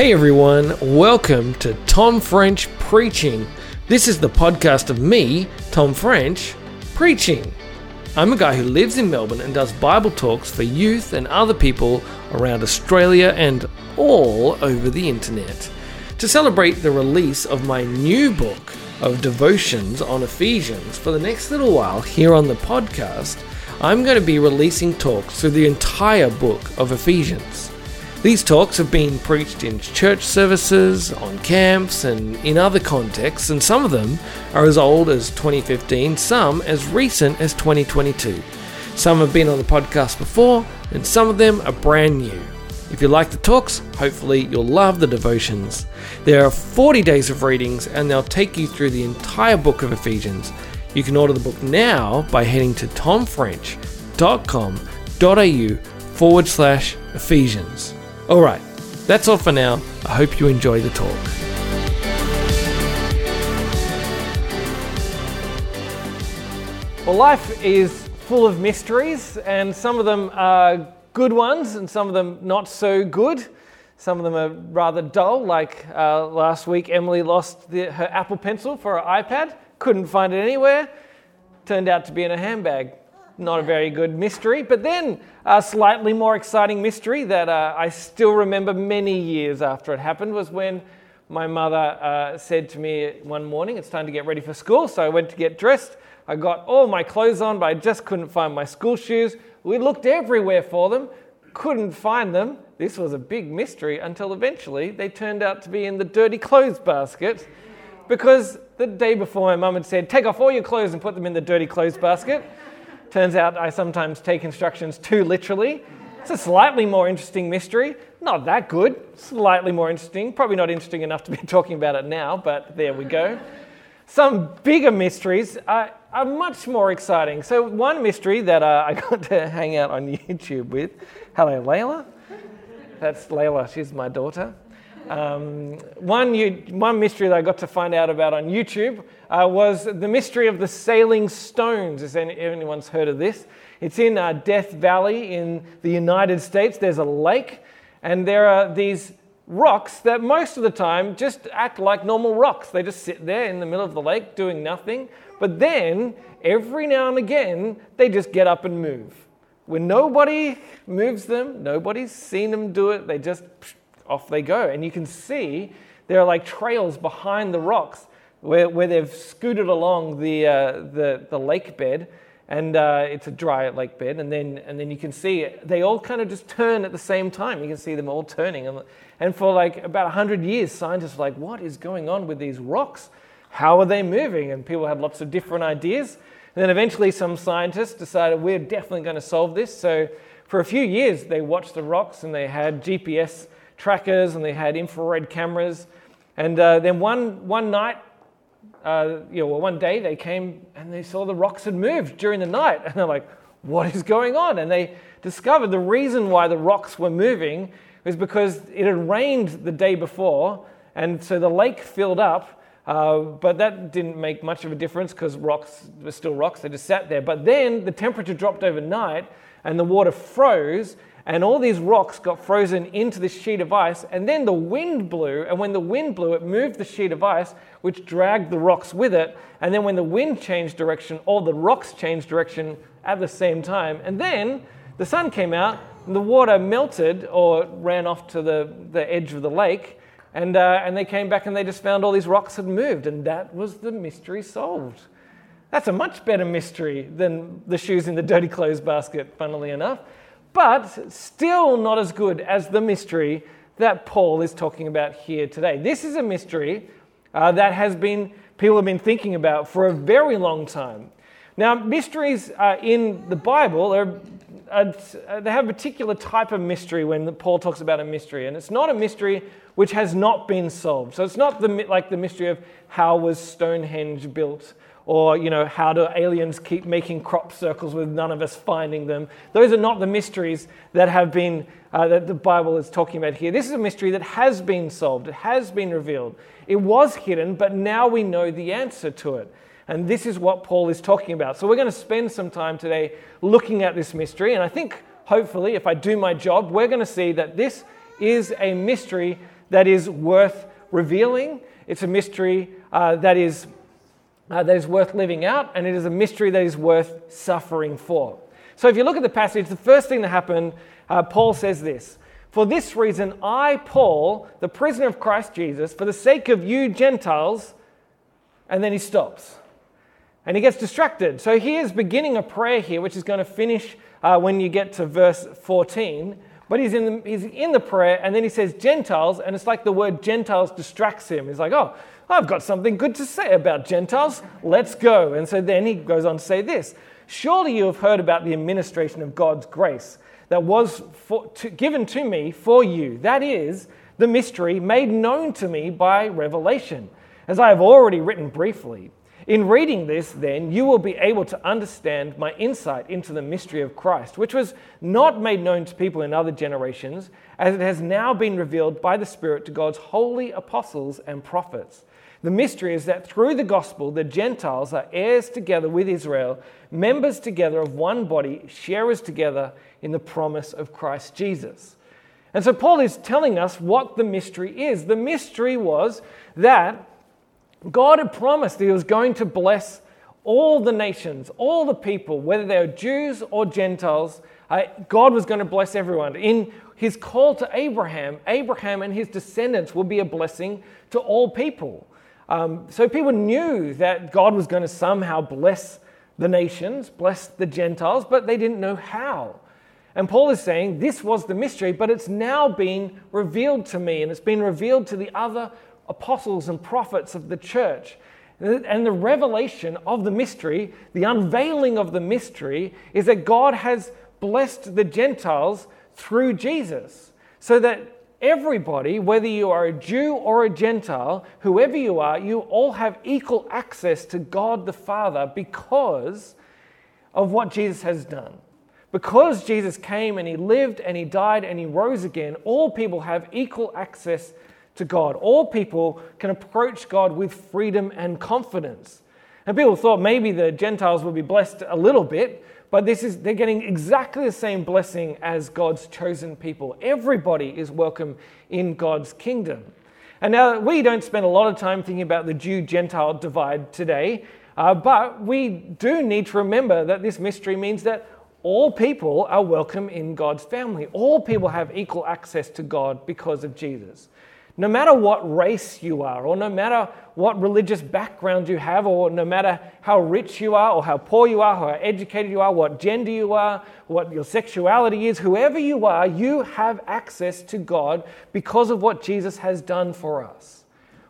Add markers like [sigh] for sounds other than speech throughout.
Hey everyone, welcome to Tom French Preaching. This is the podcast of me, Tom French, preaching. I'm a guy who lives in Melbourne and does Bible talks for youth and other people around Australia and all over the internet. To celebrate the release of my new book of devotions on Ephesians for the next little while here on the podcast, I'm going to be releasing talks through the entire book of Ephesians. These talks have been preached in church services, on camps, and in other contexts, and some of them are as old as 2015, some as recent as 2022. Some have been on the podcast before, and some of them are brand new. If you like the talks, hopefully you'll love the devotions. There are 40 days of readings, and they'll take you through the entire book of Ephesians. You can order the book now by heading to tomfrench.com.au forward slash Ephesians. All right, that's all for now. I hope you enjoy the talk. Well, life is full of mysteries, and some of them are good ones, and some of them not so good. Some of them are rather dull, like uh, last week, Emily lost the, her Apple Pencil for her iPad, couldn't find it anywhere, turned out to be in a handbag not a very good mystery. But then a slightly more exciting mystery that uh, I still remember many years after it happened was when my mother uh, said to me one morning, It's time to get ready for school. So I went to get dressed. I got all my clothes on, but I just couldn't find my school shoes. We looked everywhere for them, couldn't find them. This was a big mystery until eventually they turned out to be in the dirty clothes basket because the day before my mum had said, Take off all your clothes and put them in the dirty clothes basket. Turns out I sometimes take instructions too literally. It's a slightly more interesting mystery. Not that good, slightly more interesting. Probably not interesting enough to be [laughs] talking about it now, but there we go. Some bigger mysteries are, are much more exciting. So, one mystery that uh, I [laughs] got to hang out on [laughs] YouTube with hello, Layla. That's Layla, she's my daughter. Um, one, one mystery that I got to find out about on YouTube uh, was the mystery of the sailing stones. Has anyone's heard of this? It's in uh, Death Valley in the United States. There's a lake, and there are these rocks that most of the time just act like normal rocks. They just sit there in the middle of the lake doing nothing. But then, every now and again, they just get up and move. When nobody moves them, nobody's seen them do it, they just off they go. And you can see there are like trails behind the rocks where, where they've scooted along the, uh, the, the lake bed. And uh, it's a dry lake bed. And then, and then you can see they all kind of just turn at the same time. You can see them all turning. And, and for like about 100 years, scientists were like, what is going on with these rocks? How are they moving? And people had lots of different ideas. And then eventually, some scientists decided we're definitely going to solve this. So, for a few years, they watched the rocks and they had GPS trackers and they had infrared cameras. And uh, then one, one night, uh, you know, well, one day they came and they saw the rocks had moved during the night. [laughs] And they're like, what is going on? And they discovered the reason why the rocks were moving was because it had rained the day before. And so the lake filled up. Uh, but that didn't make much of a difference because rocks were still rocks. They just sat there. But then the temperature dropped overnight and the water froze and all these rocks got frozen into this sheet of ice, and then the wind blew, and when the wind blew, it moved the sheet of ice, which dragged the rocks with it, and then when the wind changed direction, all the rocks changed direction at the same time, and then the sun came out, and the water melted or ran off to the, the edge of the lake, and, uh, and they came back and they just found all these rocks had moved, and that was the mystery solved. That's a much better mystery than the shoes in the dirty clothes basket, funnily enough but still not as good as the mystery that Paul is talking about here today. This is a mystery uh, that has been people have been thinking about for a very long time. Now, mysteries uh, in the Bible are uh, they have a particular type of mystery when Paul talks about a mystery, and it's not a mystery which has not been solved. So it's not the, like the mystery of how was Stonehenge built or you know how do aliens keep making crop circles with none of us finding them? Those are not the mysteries that have been uh, that the bible is talking about here. This is a mystery that has been solved. It has been revealed. It was hidden but now we know the answer to it. And this is what paul is talking about. So we're going to spend some time today looking at this mystery. And i think hopefully if i do my job we're going to see that this is a mystery that is worth revealing. It's a mystery uh, that, is, uh, that is worth living out, and it is a mystery that is worth suffering for. So if you look at the passage, the first thing that happened, uh, Paul says this For this reason, I, Paul, the prisoner of Christ Jesus, for the sake of you Gentiles, and then he stops. And he gets distracted. So he is beginning a prayer here, which is going to finish uh, when you get to verse 14. But he's in, the, he's in the prayer, and then he says Gentiles, and it's like the word Gentiles distracts him. He's like, oh, I've got something good to say about Gentiles. Let's go. And so then he goes on to say this Surely you have heard about the administration of God's grace that was for, to, given to me for you. That is the mystery made known to me by revelation, as I have already written briefly. In reading this, then, you will be able to understand my insight into the mystery of Christ, which was not made known to people in other generations, as it has now been revealed by the Spirit to God's holy apostles and prophets. The mystery is that through the gospel, the Gentiles are heirs together with Israel, members together of one body, sharers together in the promise of Christ Jesus. And so Paul is telling us what the mystery is. The mystery was that God had promised that He was going to bless all the nations, all the people, whether they were Jews or Gentiles. Uh, God was going to bless everyone. In his call to Abraham, Abraham and his descendants will be a blessing to all people. Um, so people knew that God was going to somehow bless the nations, bless the Gentiles, but they didn't know how. And Paul is saying this was the mystery, but it's now been revealed to me, and it's been revealed to the other apostles and prophets of the church. And the revelation of the mystery, the unveiling of the mystery, is that God has blessed the Gentiles through Jesus. So that everybody, whether you are a Jew or a Gentile, whoever you are, you all have equal access to God the Father because of what Jesus has done. Because Jesus came and he lived and he died and he rose again, all people have equal access to God. All people can approach God with freedom and confidence. And people thought maybe the Gentiles would be blessed a little bit, but this is they're getting exactly the same blessing as God's chosen people. Everybody is welcome in God's kingdom. And now we don't spend a lot of time thinking about the Jew Gentile divide today, uh, but we do need to remember that this mystery means that all people are welcome in God's family. All people have equal access to God because of Jesus. No matter what race you are, or no matter what religious background you have, or no matter how rich you are, or how poor you are, or how educated you are, what gender you are, what your sexuality is, whoever you are, you have access to God because of what Jesus has done for us.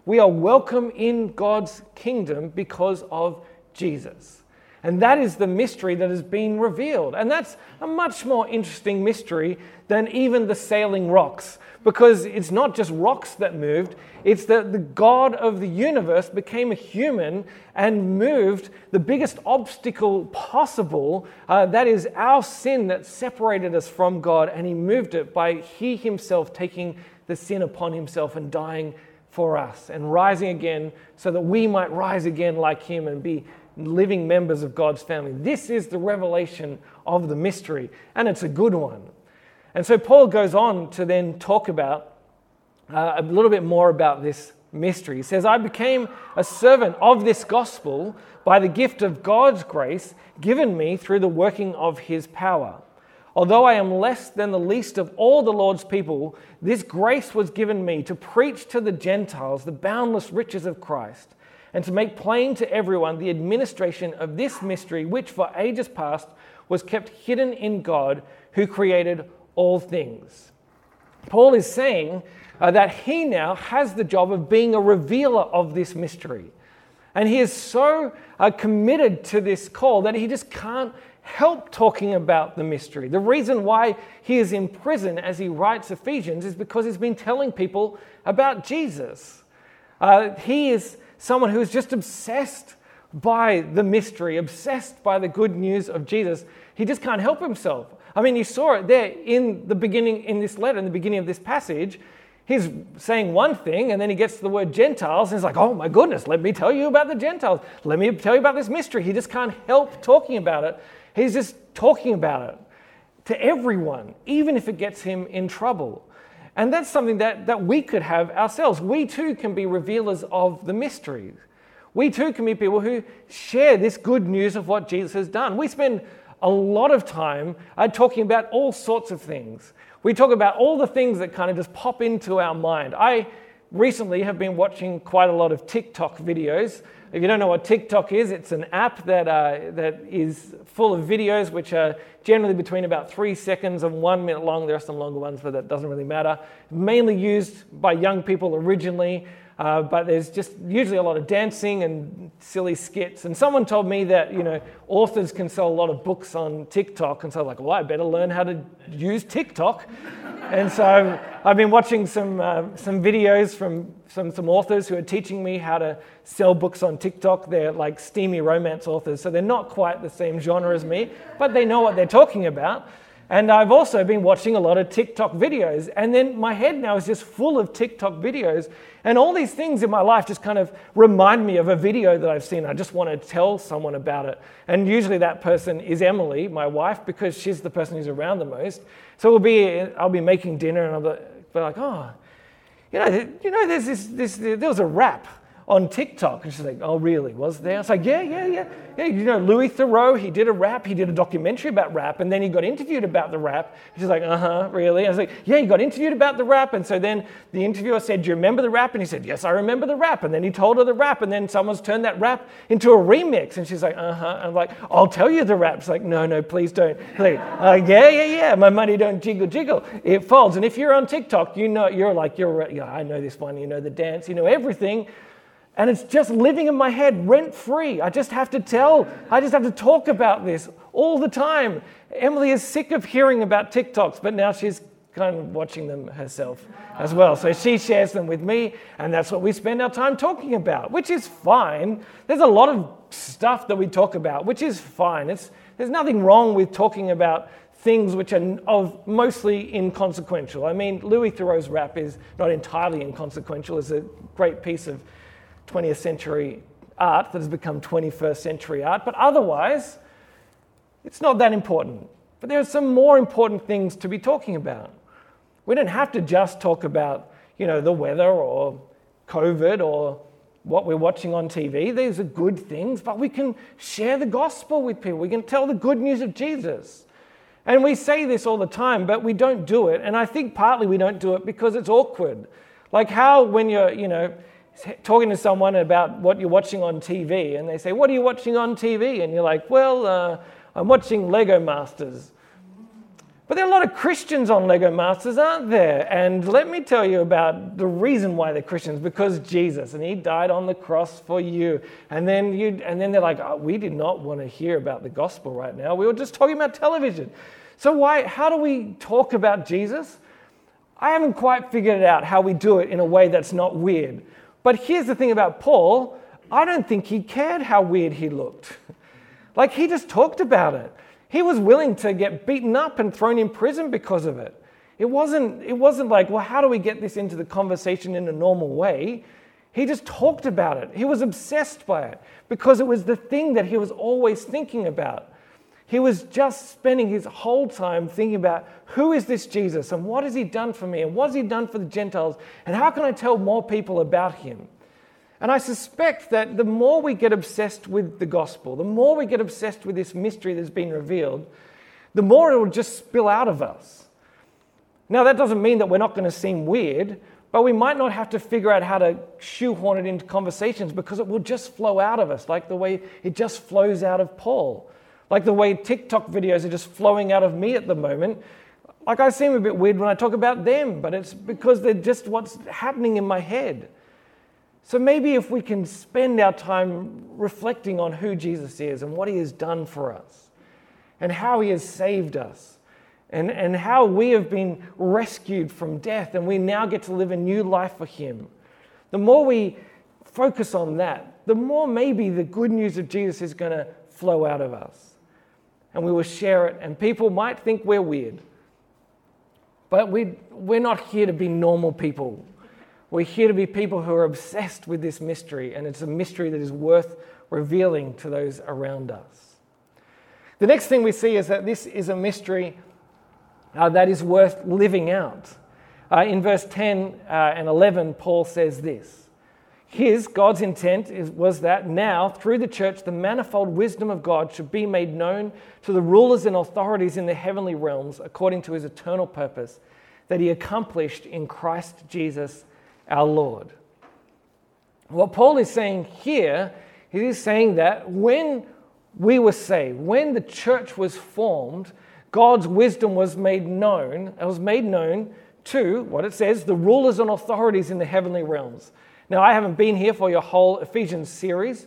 We are welcome in God's kingdom because of Jesus. And that is the mystery that has been revealed. And that's a much more interesting mystery than even the sailing rocks because it's not just rocks that moved, it's that the God of the universe became a human and moved the biggest obstacle possible. Uh, that is our sin that separated us from God, and He moved it by He Himself taking the sin upon Himself and dying for us and rising again so that we might rise again like Him and be living members of God's family. This is the revelation of the mystery, and it's a good one. And so Paul goes on to then talk about uh, a little bit more about this mystery. He says, I became a servant of this gospel by the gift of God's grace given me through the working of his power. Although I am less than the least of all the Lord's people, this grace was given me to preach to the Gentiles the boundless riches of Christ and to make plain to everyone the administration of this mystery, which for ages past was kept hidden in God who created all things. Paul is saying uh, that he now has the job of being a revealer of this mystery. And he is so uh, committed to this call that he just can't help talking about the mystery. The reason why he is in prison as he writes Ephesians is because he's been telling people about Jesus. Uh, he is someone who is just obsessed by the mystery, obsessed by the good news of Jesus. He just can't help himself. I mean, you saw it there in the beginning, in this letter, in the beginning of this passage. He's saying one thing, and then he gets to the word Gentiles, and he's like, oh my goodness, let me tell you about the Gentiles. Let me tell you about this mystery. He just can't help talking about it. He's just talking about it to everyone, even if it gets him in trouble. And that's something that, that we could have ourselves. We too can be revealers of the mysteries. We too can be people who share this good news of what Jesus has done. We spend a lot of time uh, talking about all sorts of things. We talk about all the things that kind of just pop into our mind. I recently have been watching quite a lot of TikTok videos. If you don't know what TikTok is, it's an app that, uh, that is full of videos which are generally between about three seconds and one minute long. There are some longer ones, but that doesn't really matter. Mainly used by young people originally uh, but there's just usually a lot of dancing and silly skits. And someone told me that, you know, authors can sell a lot of books on TikTok. And so I'm like, well, I better learn how to use TikTok. [laughs] and so I've been watching some, uh, some videos from some, some authors who are teaching me how to sell books on TikTok. They're like steamy romance authors, so they're not quite the same genre as me, but they know what they're talking about. And I've also been watching a lot of TikTok videos. And then my head now is just full of TikTok videos. And all these things in my life just kind of remind me of a video that I've seen. I just want to tell someone about it. And usually that person is Emily, my wife, because she's the person who's around the most. So we'll be, I'll be making dinner and I'll be like, oh, you know, you know there's this, this, there was a rap on TikTok. And she's like, oh, really? Was there? I was like, yeah, yeah, yeah. Yeah, you know, Louis Theroux, he did a rap, he did a documentary about rap, and then he got interviewed about the rap. She's like, uh huh, really? I was like, yeah, he got interviewed about the rap. And so then the interviewer said, do you remember the rap? And he said, yes, I remember the rap. And then he told her the rap, and then someone's turned that rap into a remix. And she's like, uh huh. I'm like, I'll tell you the rap. She's like, no, no, please don't. Like, uh, yeah, yeah, yeah, my money don't jiggle, jiggle. It folds. And if you're on TikTok, you know, you're like, you're, yeah, I know this one, you know the dance, you know everything. And it's just living in my head rent free. I just have to tell, I just have to talk about this all the time. Emily is sick of hearing about TikToks, but now she's kind of watching them herself as well. So she shares them with me, and that's what we spend our time talking about, which is fine. There's a lot of stuff that we talk about, which is fine. It's, there's nothing wrong with talking about things which are of mostly inconsequential. I mean, Louis Theroux's rap is not entirely inconsequential. It's a great piece of 20th century art that has become 21st century art, but otherwise, it's not that important. But there are some more important things to be talking about. We don't have to just talk about, you know, the weather or COVID or what we're watching on TV. These are good things, but we can share the gospel with people. We can tell the good news of Jesus. And we say this all the time, but we don't do it. And I think partly we don't do it because it's awkward. Like how when you're, you know, talking to someone about what you're watching on TV, and they say, What are you watching on TV? And you're like, Well, uh, I'm watching Lego Masters. But there are a lot of Christians on Lego Masters, aren't there? And let me tell you about the reason why they're Christians because Jesus, and He died on the cross for you. And then, you, and then they're like, oh, We did not want to hear about the gospel right now. We were just talking about television. So, why, how do we talk about Jesus? I haven't quite figured it out how we do it in a way that's not weird. But here's the thing about Paul I don't think he cared how weird he looked. like, he just talked about it. He was willing to get beaten up and thrown in prison because of it. It wasn't, it wasn't like, well, how do we get this into the conversation in a normal way? He just talked about it. He was obsessed by it because it was the thing that he was always thinking about. He was just spending his whole time thinking about who is this Jesus and what has he done for me and what has he done for the Gentiles and how can I tell more people about him? And I suspect that the more we get obsessed with the gospel, the more we get obsessed with this mystery that's been revealed, the more it will just spill out of us. Now, that doesn't mean that we're not going to seem weird, but we might not have to figure out how to shoehorn it into conversations because it will just flow out of us, like the way it just flows out of Paul. Like the way TikTok videos are just flowing out of me at the moment. Like I seem a bit weird when I talk about them, but it's because they're just what's happening in my head. So maybe if we can spend our time reflecting on who Jesus is and what he has done for us and how he has saved us and, and how we have been rescued from death and we now get to live a new life for him, the more we focus on that, the more maybe the good news of Jesus is going to flow out of us and we will share it, and people might think we're weird. But we, we're not here to be normal people. We're here to be people who are obsessed with this mystery, and it's a mystery that is worth revealing to those around us. The next thing we see is that this is a mystery uh, that is worth living out. Uh, in verse 10 uh, and 11, Paul says this His, God's intent is, was that now, through the church, the manifold wisdom of God should be made known to the rulers and authorities in the heavenly realms according to his eternal purpose that he accomplished in Christ Jesus our Lord. What Paul is saying here, he is saying that when we were saved, when the church was formed, God's wisdom was made known. It was made known to what it says, the rulers and authorities in the heavenly realms. Now, I haven't been here for your whole Ephesians series,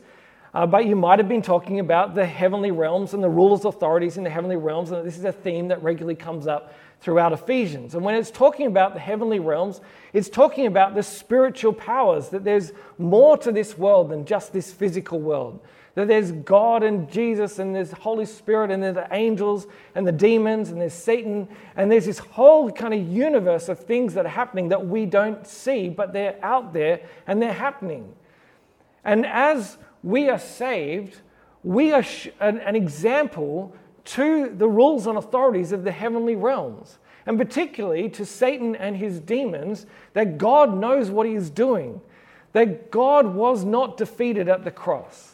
uh, but you might have been talking about the heavenly realms and the rulers, authorities in the heavenly realms, and this is a theme that regularly comes up throughout Ephesians. And when it's talking about the heavenly realms, it's talking about the spiritual powers, that there's more to this world than just this physical world. That there's God and Jesus, and there's Holy Spirit, and there's the angels, and the demons, and there's Satan, and there's this whole kind of universe of things that are happening that we don't see, but they're out there and they're happening. And as we are saved, we are an, an example to the rules and authorities of the heavenly realms, and particularly to Satan and his demons, that God knows what he is doing, that God was not defeated at the cross,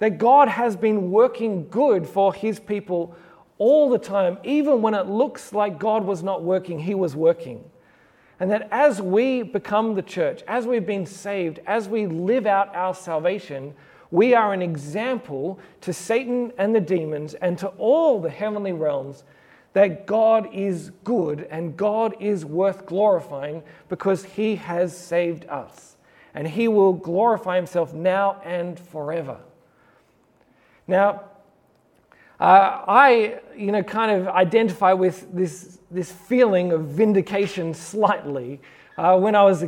that God has been working good for his people all the time, even when it looks like God was not working, he was working. And that as we become the church, as we've been saved, as we live out our salvation, we are an example to Satan and the demons and to all the heavenly realms that God is good and God is worth glorifying because he has saved us. And he will glorify himself now and forever. Now, uh, I, you know, kind of identify with this, this feeling of vindication slightly. Uh, when I was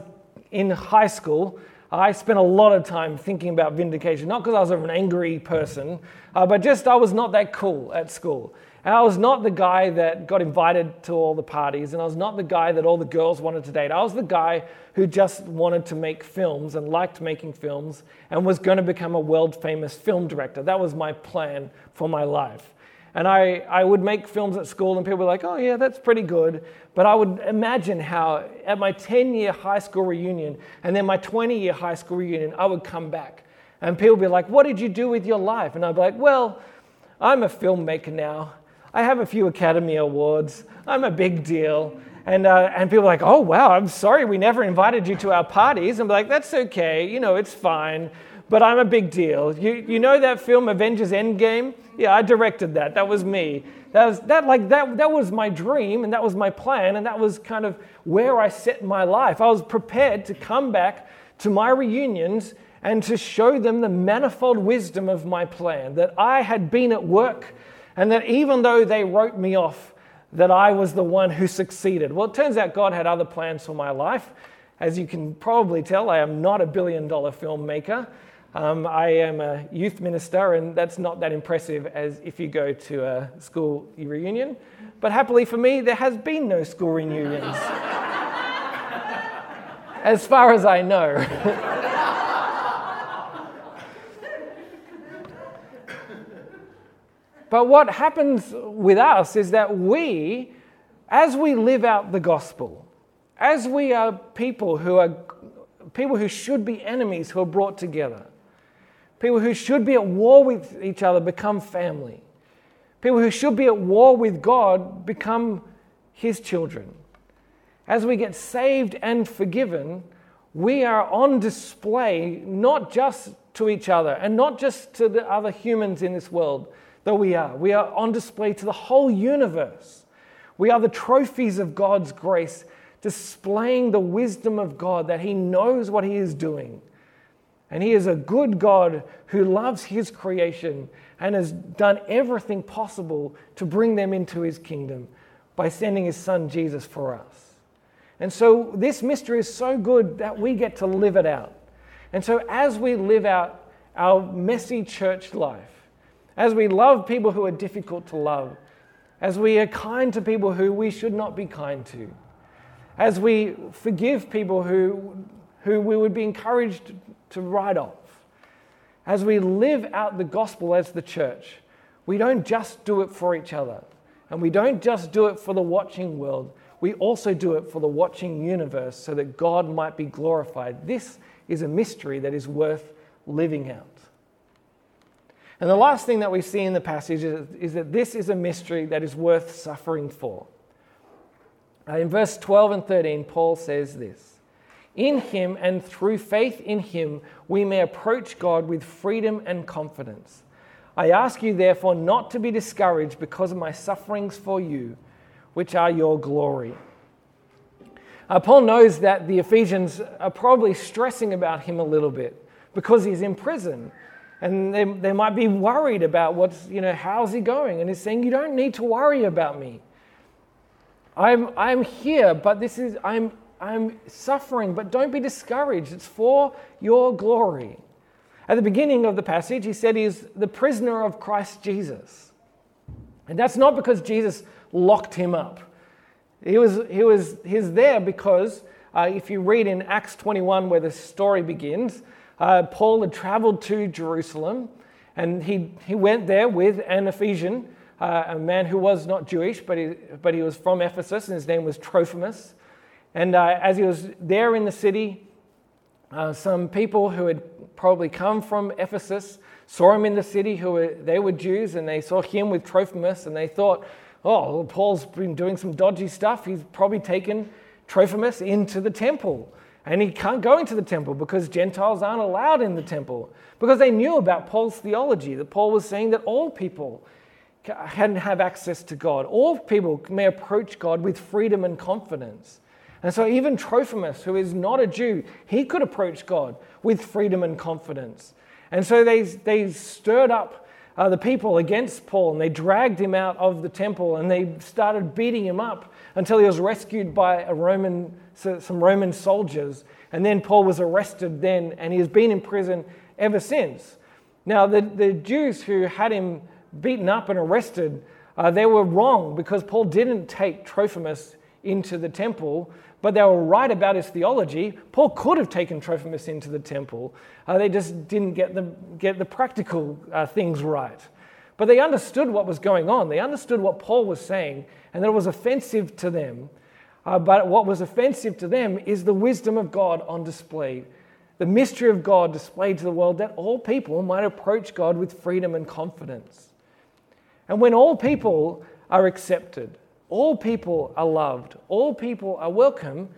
in high school, I spent a lot of time thinking about vindication, not because I was an angry person, uh, but just I was not that cool at school. And I was not the guy that got invited to all the parties, and I was not the guy that all the girls wanted to date. I was the guy who just wanted to make films and liked making films and was going to become a world famous film director. That was my plan for my life. And I, I would make films at school, and people were like, oh, yeah, that's pretty good. But I would imagine how at my 10 year high school reunion and then my 20 year high school reunion, I would come back. And people would be like, what did you do with your life? And I'd be like, well, I'm a filmmaker now. I have a few Academy Awards. I'm a big deal. And, uh, and people are like, oh, wow, I'm sorry we never invited you to our parties. And I'm like, that's okay. You know, it's fine but I'm a big deal. You, you know that film Avengers Endgame? Yeah, I directed that. That was me. That was, that, like, that, that was my dream and that was my plan and that was kind of where I set my life. I was prepared to come back to my reunions and to show them the manifold wisdom of my plan, that I had been at work and that even though they wrote me off, that I was the one who succeeded. Well, it turns out God had other plans for my life. As you can probably tell, I am not a billion dollar filmmaker. Um, I am a youth minister, and that's not that impressive as if you go to a school reunion. But happily for me, there has been no school reunions, [laughs] as far as I know. [laughs] but what happens with us is that we, as we live out the gospel, as we are people who are people who should be enemies who are brought together, People who should be at war with each other become family. People who should be at war with God become His children. As we get saved and forgiven, we are on display not just to each other and not just to the other humans in this world, though we are. We are on display to the whole universe. We are the trophies of God's grace, displaying the wisdom of God that He knows what He is doing and He is a good God who loves His creation and has done everything possible to bring them into His kingdom by sending His Son Jesus for us. And so this mystery is so good that we get to live it out. And so as we live out our messy church life, as we love people who are difficult to love, as we are kind to people who we should not be kind to, as we forgive people who, who we would be encouraged to write off. As we live out the gospel as the church, we don't just do it for each other, and we don't just do it for the watching world. we also do it for the watching universe so that God might be glorified. This is a mystery that is worth living out. And the last thing that we see in the passage is, is that this is a mystery that is worth suffering for. Uh, in verse 12 and 13, Paul says this In him and through faith in him, we may approach God with freedom and confidence. I ask you, therefore, not to be discouraged because of my sufferings for you, which are your glory. Uh, Paul knows that the Ephesians are probably stressing about him a little bit because he's in prison and they, they might be worried about what's, you know, how's he going? And he's saying, You don't need to worry about me. I'm, I'm here, but this is, I'm, I'm suffering, but don't be discouraged. It's for your glory. At the beginning of the passage, he said he's the prisoner of Christ Jesus. And that's not because Jesus locked him up. He was, he was he's there because uh, if you read in Acts 21, where the story begins, uh, Paul had traveled to Jerusalem and he, he went there with an Ephesian, uh, a man who was not Jewish, but he, but he was from Ephesus, and his name was Trophimus. And uh, as he was there in the city, uh, some people who had probably come from Ephesus saw him in the city, who were, they were Jews, and they saw him with Trophimus, and they thought, oh, well, Paul's been doing some dodgy stuff. He's probably taken Trophimus into the temple. And he can't go into the temple because Gentiles aren't allowed in the temple. Because they knew about Paul's theology, that Paul was saying that all people can have access to God. All people may approach God with freedom and confidence. And so even Trophimus, who is not a Jew, he could approach God with freedom and confidence. And so they, they stirred up uh, the people against Paul and they dragged him out of the temple and they started beating him up until he was rescued by a Roman some Roman soldiers. And then Paul was arrested then, and he has been in prison ever since. Now, the, the Jews who had him beaten up and arrested, uh, they were wrong because Paul didn't take Trophimus into the temple, but they were right about his theology. Paul could have taken Trophimus into the temple. Uh, they just didn't get the, get the practical uh, things right. But they understood what was going on. They understood what Paul was saying, and that it was offensive to them. Uh, but what was offensive to them is the wisdom of God on display, the mystery of God displayed to the world that all people might approach God with freedom and confidence. And when all people are accepted, all people are loved, all people are welcome,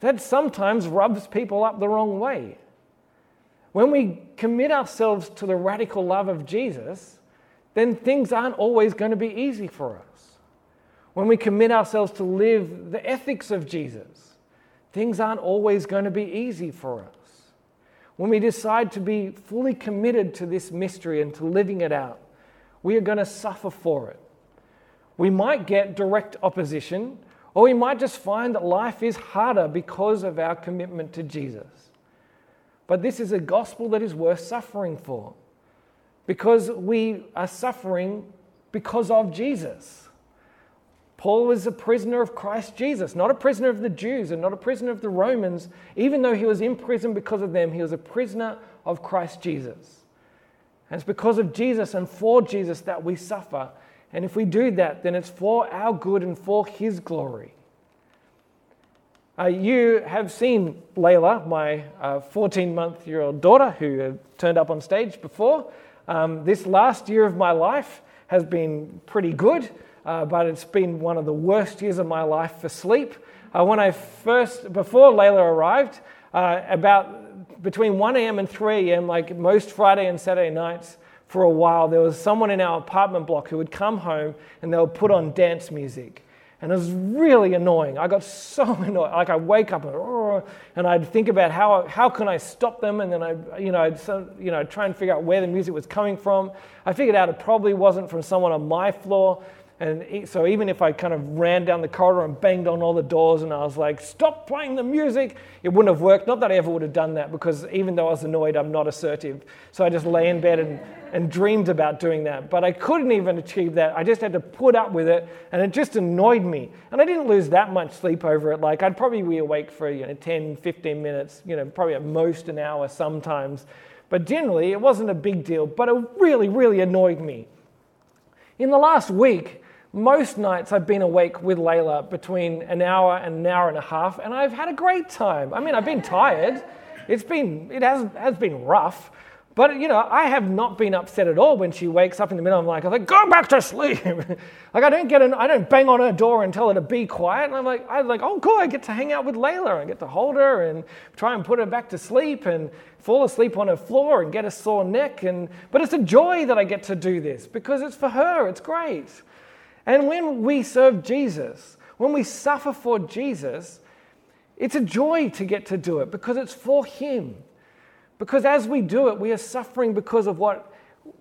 that sometimes rubs people up the wrong way. When we commit ourselves to the radical love of Jesus, then things aren't always going to be easy for us when we commit ourselves to live the ethics of Jesus, things aren't always going to be easy for us. When we decide to be fully committed to this mystery and to living it out, we are going to suffer for it. We might get direct opposition, or we might just find that life is harder because of our commitment to Jesus. But this is a gospel that is worth suffering for because we are suffering because of Jesus. Paul was a prisoner of Christ Jesus, not a prisoner of the Jews and not a prisoner of the Romans. Even though he was in prison because of them, he was a prisoner of Christ Jesus. And it's because of Jesus and for Jesus that we suffer. And if we do that, then it's for our good and for his glory. Uh, you have seen Layla, my 14 uh, month year old daughter, who turned up on stage before. Um, this last year of my life has been pretty good uh, but it's been one of the worst years of my life for sleep. Uh, when I first, before Layla arrived, uh, about between 1 a.m. and 3 a.m., like most Friday and Saturday nights, for a while, there was someone in our apartment block who would come home and they would put on dance music. And it was really annoying. I got [laughs] so annoyed. Like I wake up and, and I'd think about how, how can I stop them, and then I, you know, I'd so, you know, try and figure out where the music was coming from. I figured out it probably wasn't from someone on my floor. And so even if I kind of ran down the corridor and banged on all the doors and I was like, stop playing the music, it wouldn't have worked. Not that I ever would have done that because even though I was annoyed, I'm not assertive. So I just lay in bed and, and dreamed about doing that. But I couldn't even achieve that. I just had to put up with it and it just annoyed me. And I didn't lose that much sleep over it. Like I'd probably be awake for, you know, 10, 15 minutes, you know, probably at most an hour sometimes. But generally, it wasn't a big deal, but it really, really annoyed me. In the last week, most nights I've been awake with Layla between an hour and an hour and a half, and I've had a great time. I mean, I've been tired. It's been, it has, has been rough, but you know, I have not been upset at all when she wakes up in the middle. I'm like, I'm like, go back to sleep. [laughs] like I don't get an, I don't bang on her door and tell her to be quiet. And I'm like, I'm like, oh cool, I get to hang out with Layla. I get to hold her and try and put her back to sleep and fall asleep on her floor and get a sore neck. And but it's a joy that I get to do this because it's for her. It's great. And when we serve Jesus, when we suffer for Jesus, it's a joy to get to do it because it's for Him. Because as we do it, we are suffering because of what,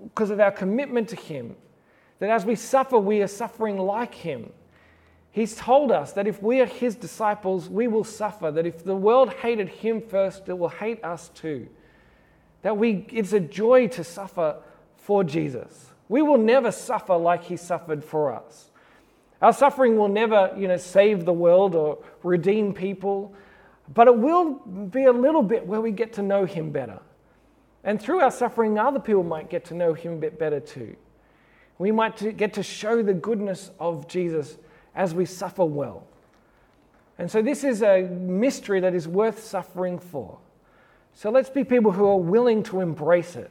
because of our commitment to Him. That as we suffer, we are suffering like Him. He's told us that if we are His disciples, we will suffer. That if the world hated Him first, it will hate us too. That we, it's a joy to suffer for Jesus. We will never suffer like He suffered for us. Our suffering will never, you know, save the world or redeem people. But it will be a little bit where we get to know Him better. And through our suffering, other people might get to know Him a bit better too. We might get to show the goodness of Jesus as we suffer well. And so, this is a mystery that is worth suffering for. So, let's be people who are willing to embrace it,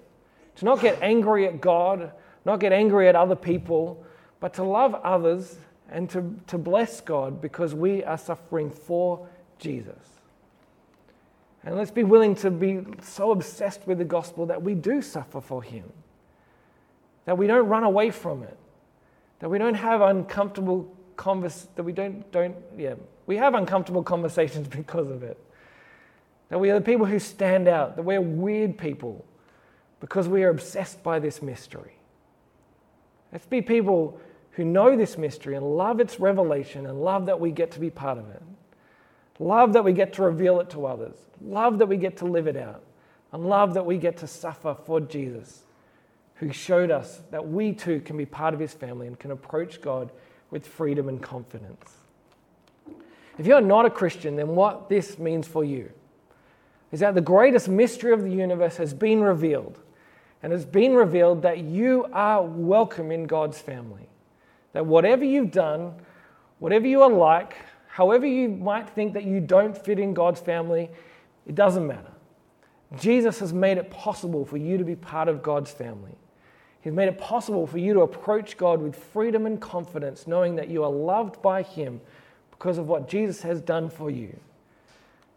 to not get angry at God, not get angry at other people, but to love others and to, to bless God because we are suffering for Jesus. And let's be willing to be so obsessed with the gospel that we do suffer for Him, that we don't run away from it, that we don't have uncomfortable convers that we don't don't yeah we have uncomfortable conversations [laughs] because of it. That we are the people who stand out, that we're weird people because we are obsessed by this mystery. Let's be people who know this mystery and love its revelation and love that we get to be part of it. Love that we get to reveal it to others. Love that we get to live it out. And love that we get to suffer for Jesus, who showed us that we too can be part of his family and can approach God with freedom and confidence. If you're not a Christian, then what this means for you is that the greatest mystery of the universe has been revealed. And it's been revealed that you are welcome in God's family. That whatever you've done, whatever you are like, however you might think that you don't fit in God's family, it doesn't matter. Jesus has made it possible for you to be part of God's family. He's made it possible for you to approach God with freedom and confidence, knowing that you are loved by Him because of what Jesus has done for you.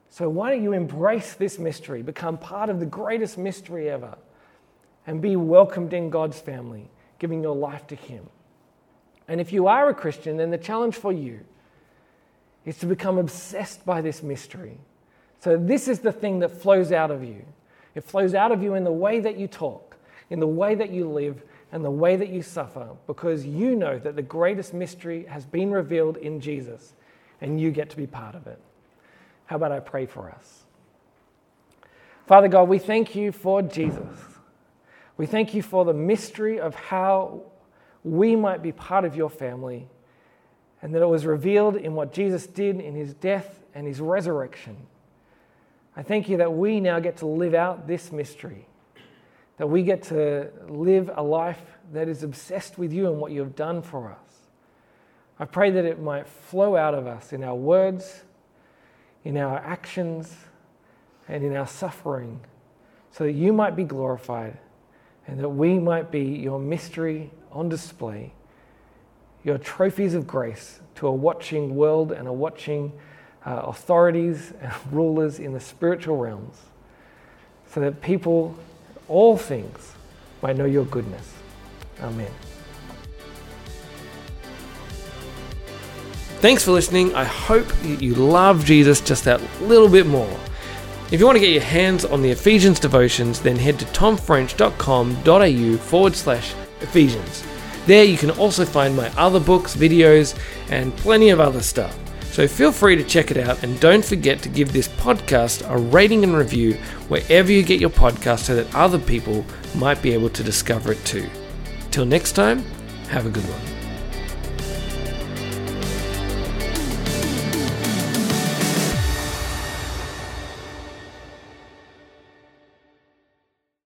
So, why don't you embrace this mystery, become part of the greatest mystery ever, and be welcomed in God's family, giving your life to Him? And if you are a Christian, then the challenge for you is to become obsessed by this mystery. So, this is the thing that flows out of you. It flows out of you in the way that you talk, in the way that you live, and the way that you suffer, because you know that the greatest mystery has been revealed in Jesus, and you get to be part of it. How about I pray for us? Father God, we thank you for Jesus. We thank you for the mystery of how we might be part of your family and that it was revealed in what Jesus did in his death and his resurrection. I thank you that we now get to live out this mystery, that we get to live a life that is obsessed with you and what you have done for us. I pray that it might flow out of us in our words, in our actions, and in our suffering, so that you might be glorified and that we might be your mystery on display your trophies of grace to a watching world and a watching uh, authorities and [laughs] rulers in the spiritual realms, so that people, all things, might know your goodness. Amen. Thanks for listening. I hope you love Jesus just that little bit more. If you want to get your hands on the Ephesians devotions, then head to tomfrench.com.au forward slash Ephesians. There you can also find my other books, videos, and plenty of other stuff. So feel free to check it out and don't forget to give this podcast a rating and review wherever you get your podcast so that other people might be able to discover it too. Till next time, have a good one.